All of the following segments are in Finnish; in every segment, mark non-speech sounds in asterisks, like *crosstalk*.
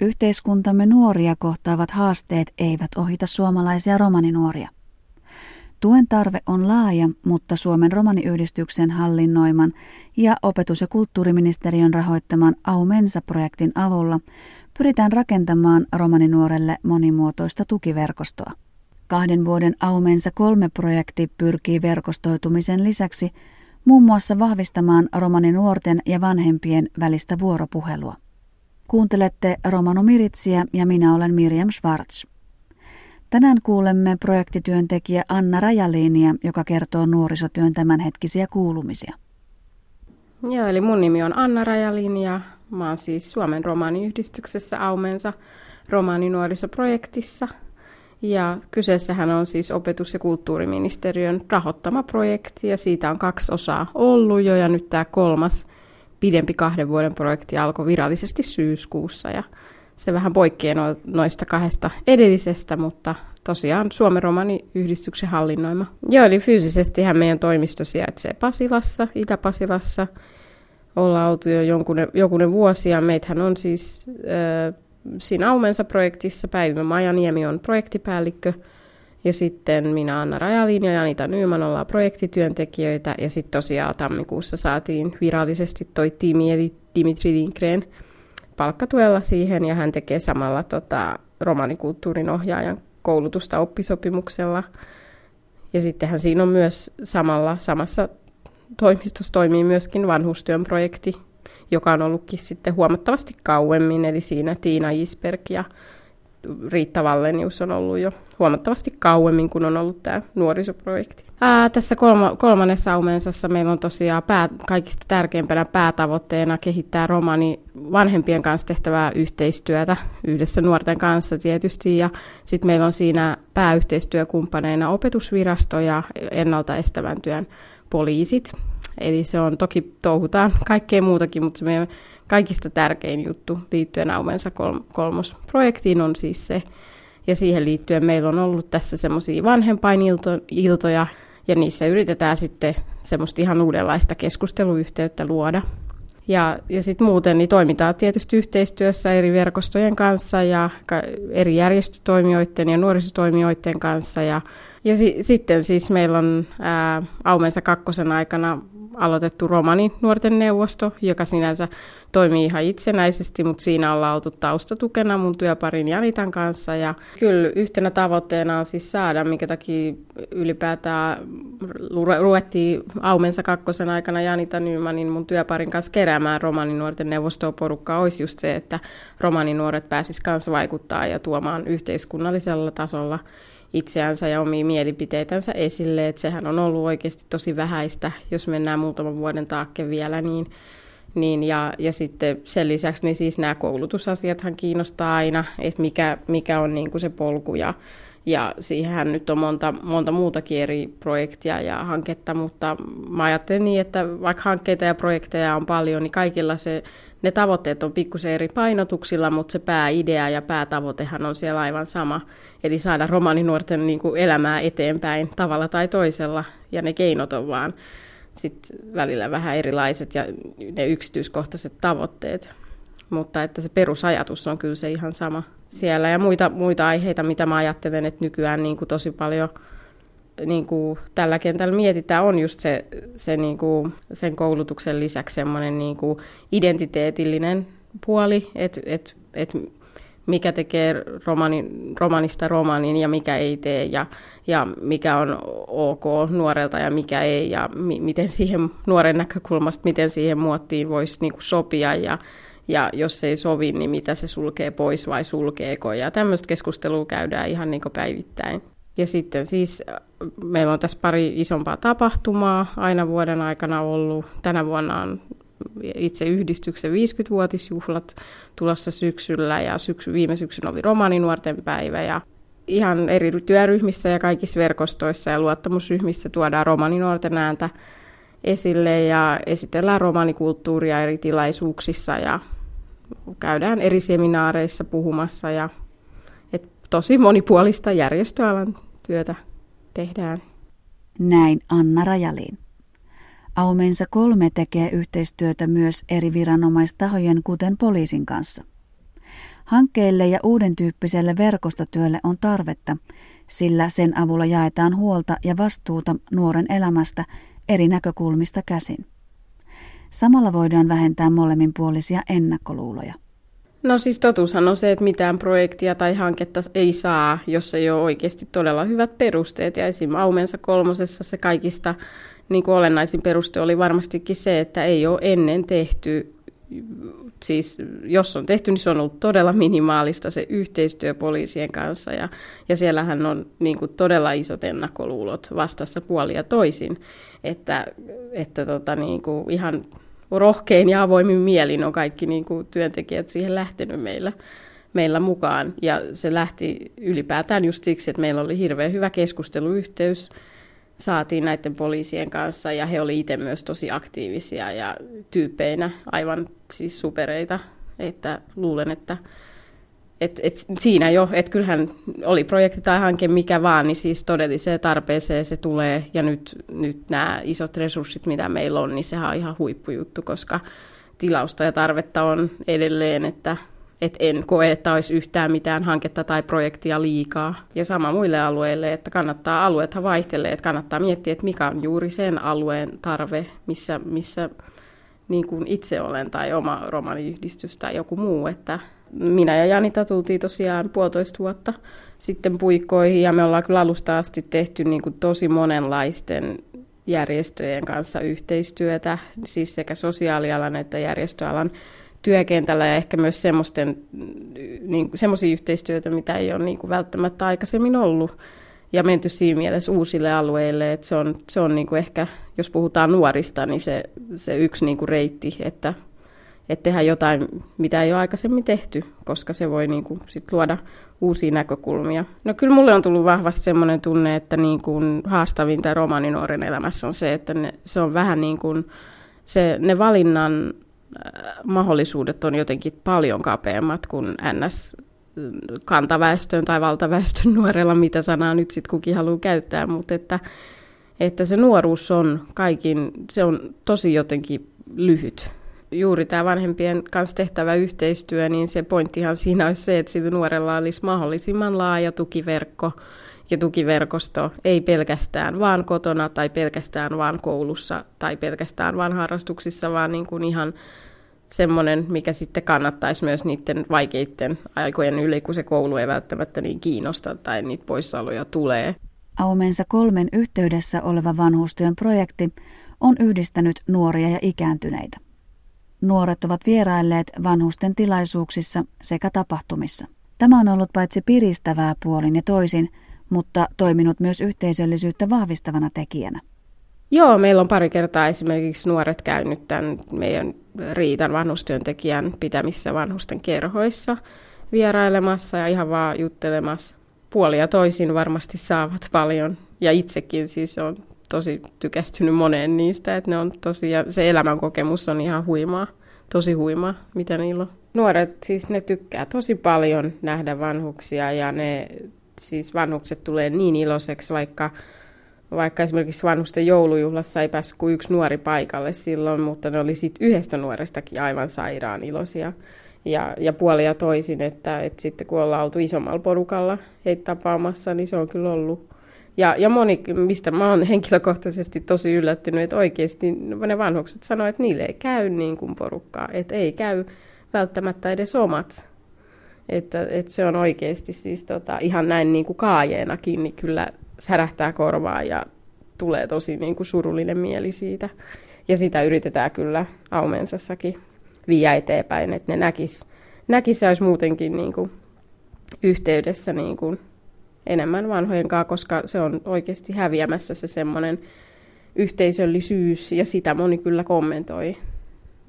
Yhteiskuntamme nuoria kohtaavat haasteet eivät ohita suomalaisia romaninuoria. Tuen tarve on laaja, mutta Suomen romaniyhdistyksen hallinnoiman ja opetus- ja kulttuuriministeriön rahoittaman Aumensa-projektin avulla pyritään rakentamaan romaninuorelle monimuotoista tukiverkostoa. Kahden vuoden Aumensa kolme projekti pyrkii verkostoitumisen lisäksi muun muassa vahvistamaan romaninuorten ja vanhempien välistä vuoropuhelua. Kuuntelette Romano Miritsiä ja minä olen Miriam Schwartz. Tänään kuulemme projektityöntekijä Anna Rajaliinia, joka kertoo nuorisotyön tämänhetkisiä kuulumisia. Joo, eli mun nimi on Anna Rajalin ja mä oon siis Suomen romaaniyhdistyksessä Aumensa romaaninuorisoprojektissa. Ja kyseessähän on siis opetus- ja kulttuuriministeriön rahoittama projekti ja siitä on kaksi osaa ollut jo ja nyt tämä kolmas pidempi kahden vuoden projekti alkoi virallisesti syyskuussa ja se vähän poikkeaa no, noista kahdesta edellisestä, mutta tosiaan Suomen romaniyhdistyksen hallinnoima. Joo, eli fyysisestihän meidän toimisto sijaitsee Pasilassa, Itä-Pasilassa. Ollaan oltu jo jonkunen, jonkunen vuosi ja meitähän on siis äh, siinä Aumensa-projektissa Päivä Majaniemi on projektipäällikkö ja sitten minä Anna Rajalin ja Anita Nyyman ollaan projektityöntekijöitä ja sitten tosiaan tammikuussa saatiin virallisesti toi tiimi eli Dimitri Lindgren – palkkatuella siihen ja hän tekee samalla tota, romanikulttuurin ohjaajan koulutusta oppisopimuksella. Ja sittenhän siinä on myös samalla, samassa toimistossa toimii myöskin vanhustyön projekti, joka on ollutkin sitten huomattavasti kauemmin, eli siinä Tiina Isberg ja Riitta Vallenius on ollut jo huomattavasti kauemmin, kun on ollut tämä nuorisoprojekti. Ää, tässä kolma, kolmannessa aumensassa meillä on tosiaan pää, kaikista tärkeimpänä päätavoitteena kehittää romani vanhempien kanssa tehtävää yhteistyötä yhdessä nuorten kanssa tietysti. Ja sitten meillä on siinä pääyhteistyökumppaneina opetusvirasto ja ennaltaestävän työn poliisit. Eli se on, toki touhutaan kaikkea muutakin, mutta se meidän kaikista tärkein juttu liittyen Aumensa kolmosprojektiin on siis se. Ja siihen liittyen meillä on ollut tässä semmoisia vanhempainiltoja, ja niissä yritetään sitten semmoista ihan uudenlaista keskusteluyhteyttä luoda. Ja, ja sitten muuten niin toimitaan tietysti yhteistyössä eri verkostojen kanssa ja eri järjestötoimijoiden ja nuorisotoimijoiden kanssa. Ja, ja si, sitten siis meillä on ää, Aumensa kakkosen aikana aloitettu Romani nuorten neuvosto, joka sinänsä toimii ihan itsenäisesti, mutta siinä ollaan oltu taustatukena mun työparin Janitan kanssa. Ja kyllä yhtenä tavoitteena on siis saada, minkä takia ylipäätään ruvettiin Aumensa kakkosen aikana Janita Nymanin mun työparin kanssa keräämään romanin nuorten neuvostoporukkaa, olisi just se, että romanin nuoret pääsis kanssa vaikuttaa ja tuomaan yhteiskunnallisella tasolla itseänsä ja omia mielipiteitänsä esille, että sehän on ollut oikeasti tosi vähäistä, jos mennään muutaman vuoden taakke vielä, niin niin ja, ja sitten sen lisäksi niin siis nämä koulutusasiathan kiinnostaa aina, että mikä, mikä on niin kuin se polku ja, ja siihenhän nyt on monta, monta muutakin eri projektia ja hanketta, mutta mä ajattelen niin, että vaikka hankkeita ja projekteja on paljon, niin kaikilla se, ne tavoitteet on pikkusen eri painotuksilla, mutta se pääidea ja päätavoitehan on siellä aivan sama. Eli saada romaninuorten niin kuin elämää eteenpäin tavalla tai toisella, ja ne keinot on vaan sit välillä vähän erilaiset ja ne yksityiskohtaiset tavoitteet. Mutta että se perusajatus on kyllä se ihan sama siellä. Ja muita, muita aiheita, mitä mä ajattelen, että nykyään niin kuin tosi paljon niin kuin tällä kentällä mietitään, on just se, se niin kuin sen koulutuksen lisäksi semmoinen niin kuin identiteetillinen puoli, että et, et mikä tekee romanin, romanista romanin ja mikä ei tee ja, ja mikä on ok nuorelta ja mikä ei ja mi, miten siihen nuoren näkökulmasta, miten siihen muottiin voisi niinku sopia ja, ja jos ei sovi, niin mitä se sulkee pois vai sulkeeko ja tämmöistä keskustelua käydään ihan niinku päivittäin. Ja sitten siis äh, meillä on tässä pari isompaa tapahtumaa aina vuoden aikana ollut. Tänä vuonna on itse yhdistyksen 50-vuotisjuhlat tulossa syksyllä ja syksy, viime syksyn oli romaninuorten päivä ja ihan eri työryhmissä ja kaikissa verkostoissa ja luottamusryhmissä tuodaan romaninuorten ääntä esille ja esitellään romanikulttuuria eri tilaisuuksissa ja käydään eri seminaareissa puhumassa ja et tosi monipuolista järjestöalan työtä tehdään. Näin Anna Rajalin. Aumensa kolme tekee yhteistyötä myös eri viranomaistahojen, kuten poliisin kanssa. Hankkeille ja uuden tyyppiselle verkostotyölle on tarvetta, sillä sen avulla jaetaan huolta ja vastuuta nuoren elämästä eri näkökulmista käsin. Samalla voidaan vähentää molemminpuolisia ennakkoluuloja. No siis totuushan on se, että mitään projektia tai hanketta ei saa, jos ei ole oikeasti todella hyvät perusteet. Ja esim. Aumensa kolmosessa se kaikista niin kuin olennaisin peruste oli varmastikin se, että ei ole ennen tehty, siis jos on tehty, niin se on ollut todella minimaalista se yhteistyö poliisien kanssa. Ja, ja siellähän on niin kuin todella isot ennakkoluulot vastassa puolia toisin, että, että tota, niin kuin ihan rohkein ja avoimin mielin on kaikki niin kuin työntekijät siihen lähtenyt meillä, meillä mukaan. Ja se lähti ylipäätään just siksi, että meillä oli hirveän hyvä keskusteluyhteys. Saatiin näiden poliisien kanssa ja he olivat itse myös tosi aktiivisia ja tyyppeinä aivan siis supereita. Että luulen, että et, et siinä jo, että kyllähän oli projekti tai hanke mikä vaan, niin siis todelliseen tarpeeseen se tulee. Ja nyt, nyt nämä isot resurssit, mitä meillä on, niin sehän on ihan huippujuttu, koska tilausta ja tarvetta on edelleen, että et en koe, että olisi yhtään mitään hanketta tai projektia liikaa. Ja sama muille alueille, että kannattaa, alueethan vaihtelee, että kannattaa miettiä, että mikä on juuri sen alueen tarve, missä, missä niin kuin itse olen tai oma romaniyhdistys tai joku muu, että minä ja Janita tultiin tosiaan puolitoista vuotta sitten puikkoihin ja me ollaan kyllä alusta asti tehty niin kuin tosi monenlaisten järjestöjen kanssa yhteistyötä, siis sekä sosiaalialan että järjestöalan työkentällä ja ehkä myös semmoisten, niin, semmoisia yhteistyötä, mitä ei ole niin kuin välttämättä aikaisemmin ollut ja menty siinä mielessä uusille alueille, että se on, se on niin kuin ehkä, jos puhutaan nuorista, niin se, se yksi niin kuin reitti, että että tehdään jotain, mitä ei ole aikaisemmin tehty, koska se voi niin kuin, sit luoda uusia näkökulmia. No kyllä mulle on tullut vahvasti sellainen tunne, että niin kuin haastavinta romaninuoren elämässä on se, että ne, se on vähän niin kuin se, ne valinnan äh, mahdollisuudet on jotenkin paljon kapeammat kuin NS kantaväestön tai valtaväestön *laughs* nuorella, mitä sanaa nyt sitten kukin haluaa käyttää, mutta että, että se nuoruus on kaikin, se on tosi jotenkin lyhyt juuri tämä vanhempien kanssa tehtävä yhteistyö, niin se pointtihan siinä olisi se, että sillä nuorella olisi mahdollisimman laaja tukiverkko ja tukiverkosto, ei pelkästään vaan kotona tai pelkästään vaan koulussa tai pelkästään vaan harrastuksissa, vaan niin kuin ihan semmoinen, mikä sitten kannattaisi myös niiden vaikeiden aikojen yli, kun se koulu ei välttämättä niin kiinnosta tai niitä poissaoloja tulee. Aumensa kolmen yhteydessä oleva vanhustyön projekti on yhdistänyt nuoria ja ikääntyneitä. Nuoret ovat vierailleet vanhusten tilaisuuksissa sekä tapahtumissa. Tämä on ollut paitsi piristävää puolin ja toisin, mutta toiminut myös yhteisöllisyyttä vahvistavana tekijänä. Joo, meillä on pari kertaa esimerkiksi nuoret käynyt tämän meidän Riitan vanhustyöntekijän pitämissä vanhusten kerhoissa vierailemassa ja ihan vaan juttelemassa. Puoli ja toisin varmasti saavat paljon ja itsekin siis on tosi tykästynyt moneen niistä, että ne on tosi, ja se elämän kokemus on ihan huimaa, tosi huimaa, mitä niillä on. Nuoret siis ne tykkää tosi paljon nähdä vanhuksia ja ne siis vanhukset tulee niin iloiseksi, vaikka, vaikka esimerkiksi vanhusten joulujuhlassa ei päässyt kuin yksi nuori paikalle silloin, mutta ne oli sitten yhdestä nuorestakin aivan sairaan iloisia. Ja, ja puoli ja toisin, että, että sitten kun ollaan oltu isommalla porukalla heitä tapaamassa, niin se on kyllä ollut ja, ja moni, mistä mä oon henkilökohtaisesti tosi yllättynyt, että oikeasti ne vanhukset sanoivat, että niille ei käy niin kuin porukkaa, että ei käy välttämättä edes omat. Että, että se on oikeasti siis tota, ihan näin niin kuin kaajeenakin, niin kyllä särähtää korvaa ja tulee tosi niin kuin surullinen mieli siitä. Ja sitä yritetään kyllä Aumensassakin viiä eteenpäin, että ne näkis, näkis ja olisi muutenkin niin kuin yhteydessä niin kuin enemmän vanhojen kanssa, koska se on oikeasti häviämässä se semmoinen yhteisöllisyys, ja sitä moni kyllä kommentoi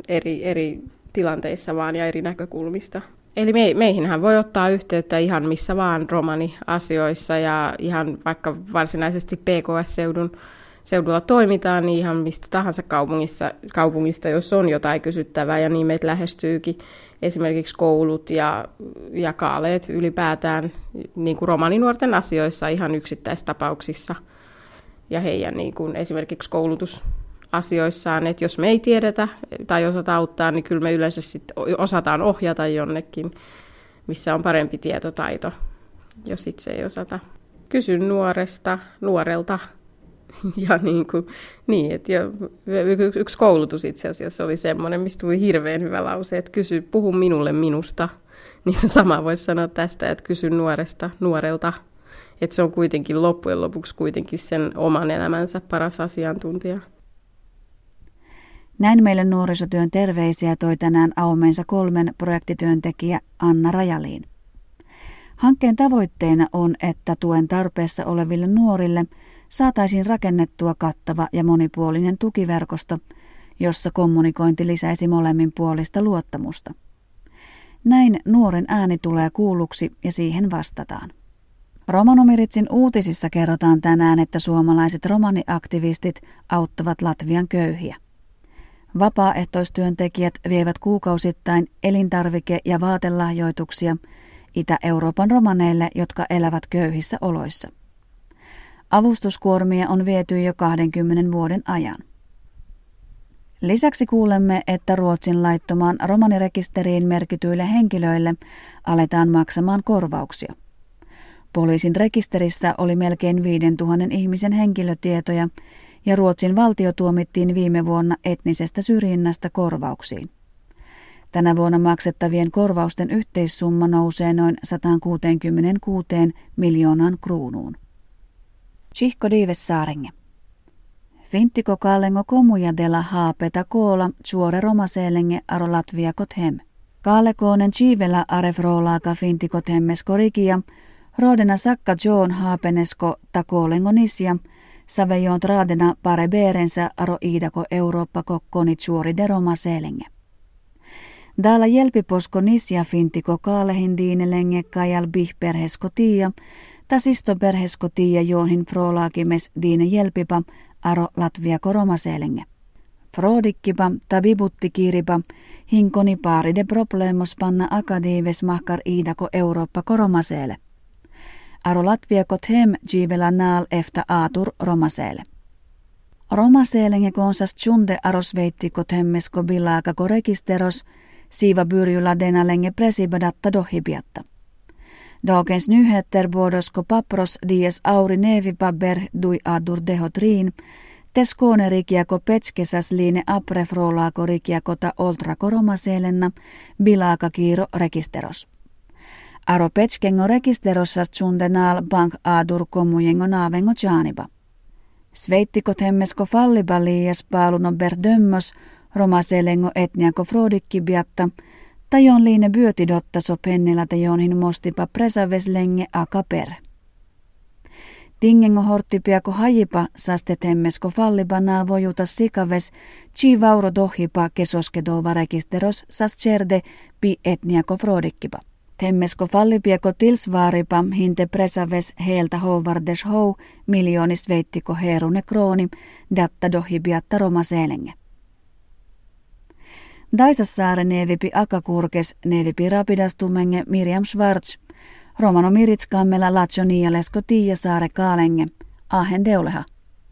eri, eri tilanteissa vaan ja eri näkökulmista. Eli me, meihinhän voi ottaa yhteyttä ihan missä vaan romani-asioissa ja ihan vaikka varsinaisesti PKS-seudun seudulla toimitaan, niin ihan mistä tahansa kaupungissa, kaupungista, jos on jotain kysyttävää ja niin meitä lähestyykin esimerkiksi koulut ja, ja kaaleet ylipäätään niin kuin romaninuorten asioissa ihan yksittäistapauksissa ja heidän niin kuin esimerkiksi koulutusasioissaan, että jos me ei tiedetä tai osata auttaa, niin kyllä me yleensä sit osataan ohjata jonnekin missä on parempi tietotaito, jos itse ei osata. Kysyn nuoresta, nuorelta. *laughs* Ja niin, kuin, niin että jo, yksi koulutus itse asiassa oli semmoinen, mistä tuli hirveän hyvä lause, että kysy, puhu minulle minusta. Niin sama voisi sanoa tästä, että kysy nuoresta, nuorelta. Että se on kuitenkin loppujen lopuksi kuitenkin sen oman elämänsä paras asiantuntija. Näin meille nuorisotyön terveisiä toi tänään Aumeensa kolmen projektityöntekijä Anna Rajaliin. Hankkeen tavoitteena on, että tuen tarpeessa oleville nuorille saataisiin rakennettua kattava ja monipuolinen tukiverkosto, jossa kommunikointi lisäisi molemmin puolista luottamusta. Näin nuoren ääni tulee kuulluksi ja siihen vastataan. Romanomiritsin uutisissa kerrotaan tänään, että suomalaiset romaniaktivistit auttavat Latvian köyhiä. Vapaaehtoistyöntekijät vievät kuukausittain elintarvike- ja vaatelahjoituksia Itä-Euroopan romaneille, jotka elävät köyhissä oloissa. Avustuskuormia on viety jo 20 vuoden ajan. Lisäksi kuulemme, että Ruotsin laittomaan romanirekisteriin merkityille henkilöille aletaan maksamaan korvauksia. Poliisin rekisterissä oli melkein 5000 ihmisen henkilötietoja, ja Ruotsin valtio tuomittiin viime vuonna etnisestä syrjinnästä korvauksiin. Tänä vuonna maksettavien korvausten yhteissumma nousee noin 166 miljoonaan kruunuun. Chihko Dives Saarenge. Finttiko kallengo komuja della haapeta koola suore romaseelenge aro Latvia kothem. Kaalekoonen chivela arefroolaaka fintikot hemmes korikia, rodena sakka John haapenesko takoolengo nisia – Savejon raadena pare beerensä aro iidako Eurooppa kokkoni suori deroma selenge. Dalla jelpiposko nisja fintiko kaalehin diinelenge kajal bihperhesko tiia, tasisto perhesko tiia joonhin frolaakimes diine jelpipa aro Latvia koromaselenge. Frodikkipa tabibutti kiripa hinkoni paari de problemos panna akadiives mahkar iidako Eurooppa koromaseele. Aro Latviakot hem givela naal efter aatur romaseele. Romaseelenge konsas tjunde arosveittikot hemmesko bilaakako rekisteros siiva byrjulla denalenge presibadatta dohibiatta. Dagens nyheter bodosko papros dies auri nevipabber dui adur dehotrin, Teskoone rikiako petskesas liine aprefrolaako rikiakota oltrako romaseelenna bilaaka kiiro rekisteros. Aro petskengo rekisterossas tsundenal bank adur komujengo naavengo jaaniba. Sveittikot hemmesko fallibalias paaluno berdömmös romaselengo etniako frodikkibiatta, tajon liine byötidotta so pennellä tajonhin mostipa presaveslenge akaper. Tingengo horttipiako hajipa sastet hemmesko fallibanaa vojuta sikaves, chi vauro dohipa kesoskedova rekisteros sas cerde pi etniako frodikkipa. Temmesko fallipieko tilsvaaripa hinte presaves heeltä hovardes hou miljoonis veittiko herune krooni datta dohibiatta roma selenge. Daisassaare nevipi akakurkes nevipi rapidastumenge Miriam Schwarz, romano miritskammella latsonialesko tiia saare kaalenge, ahen deuleha.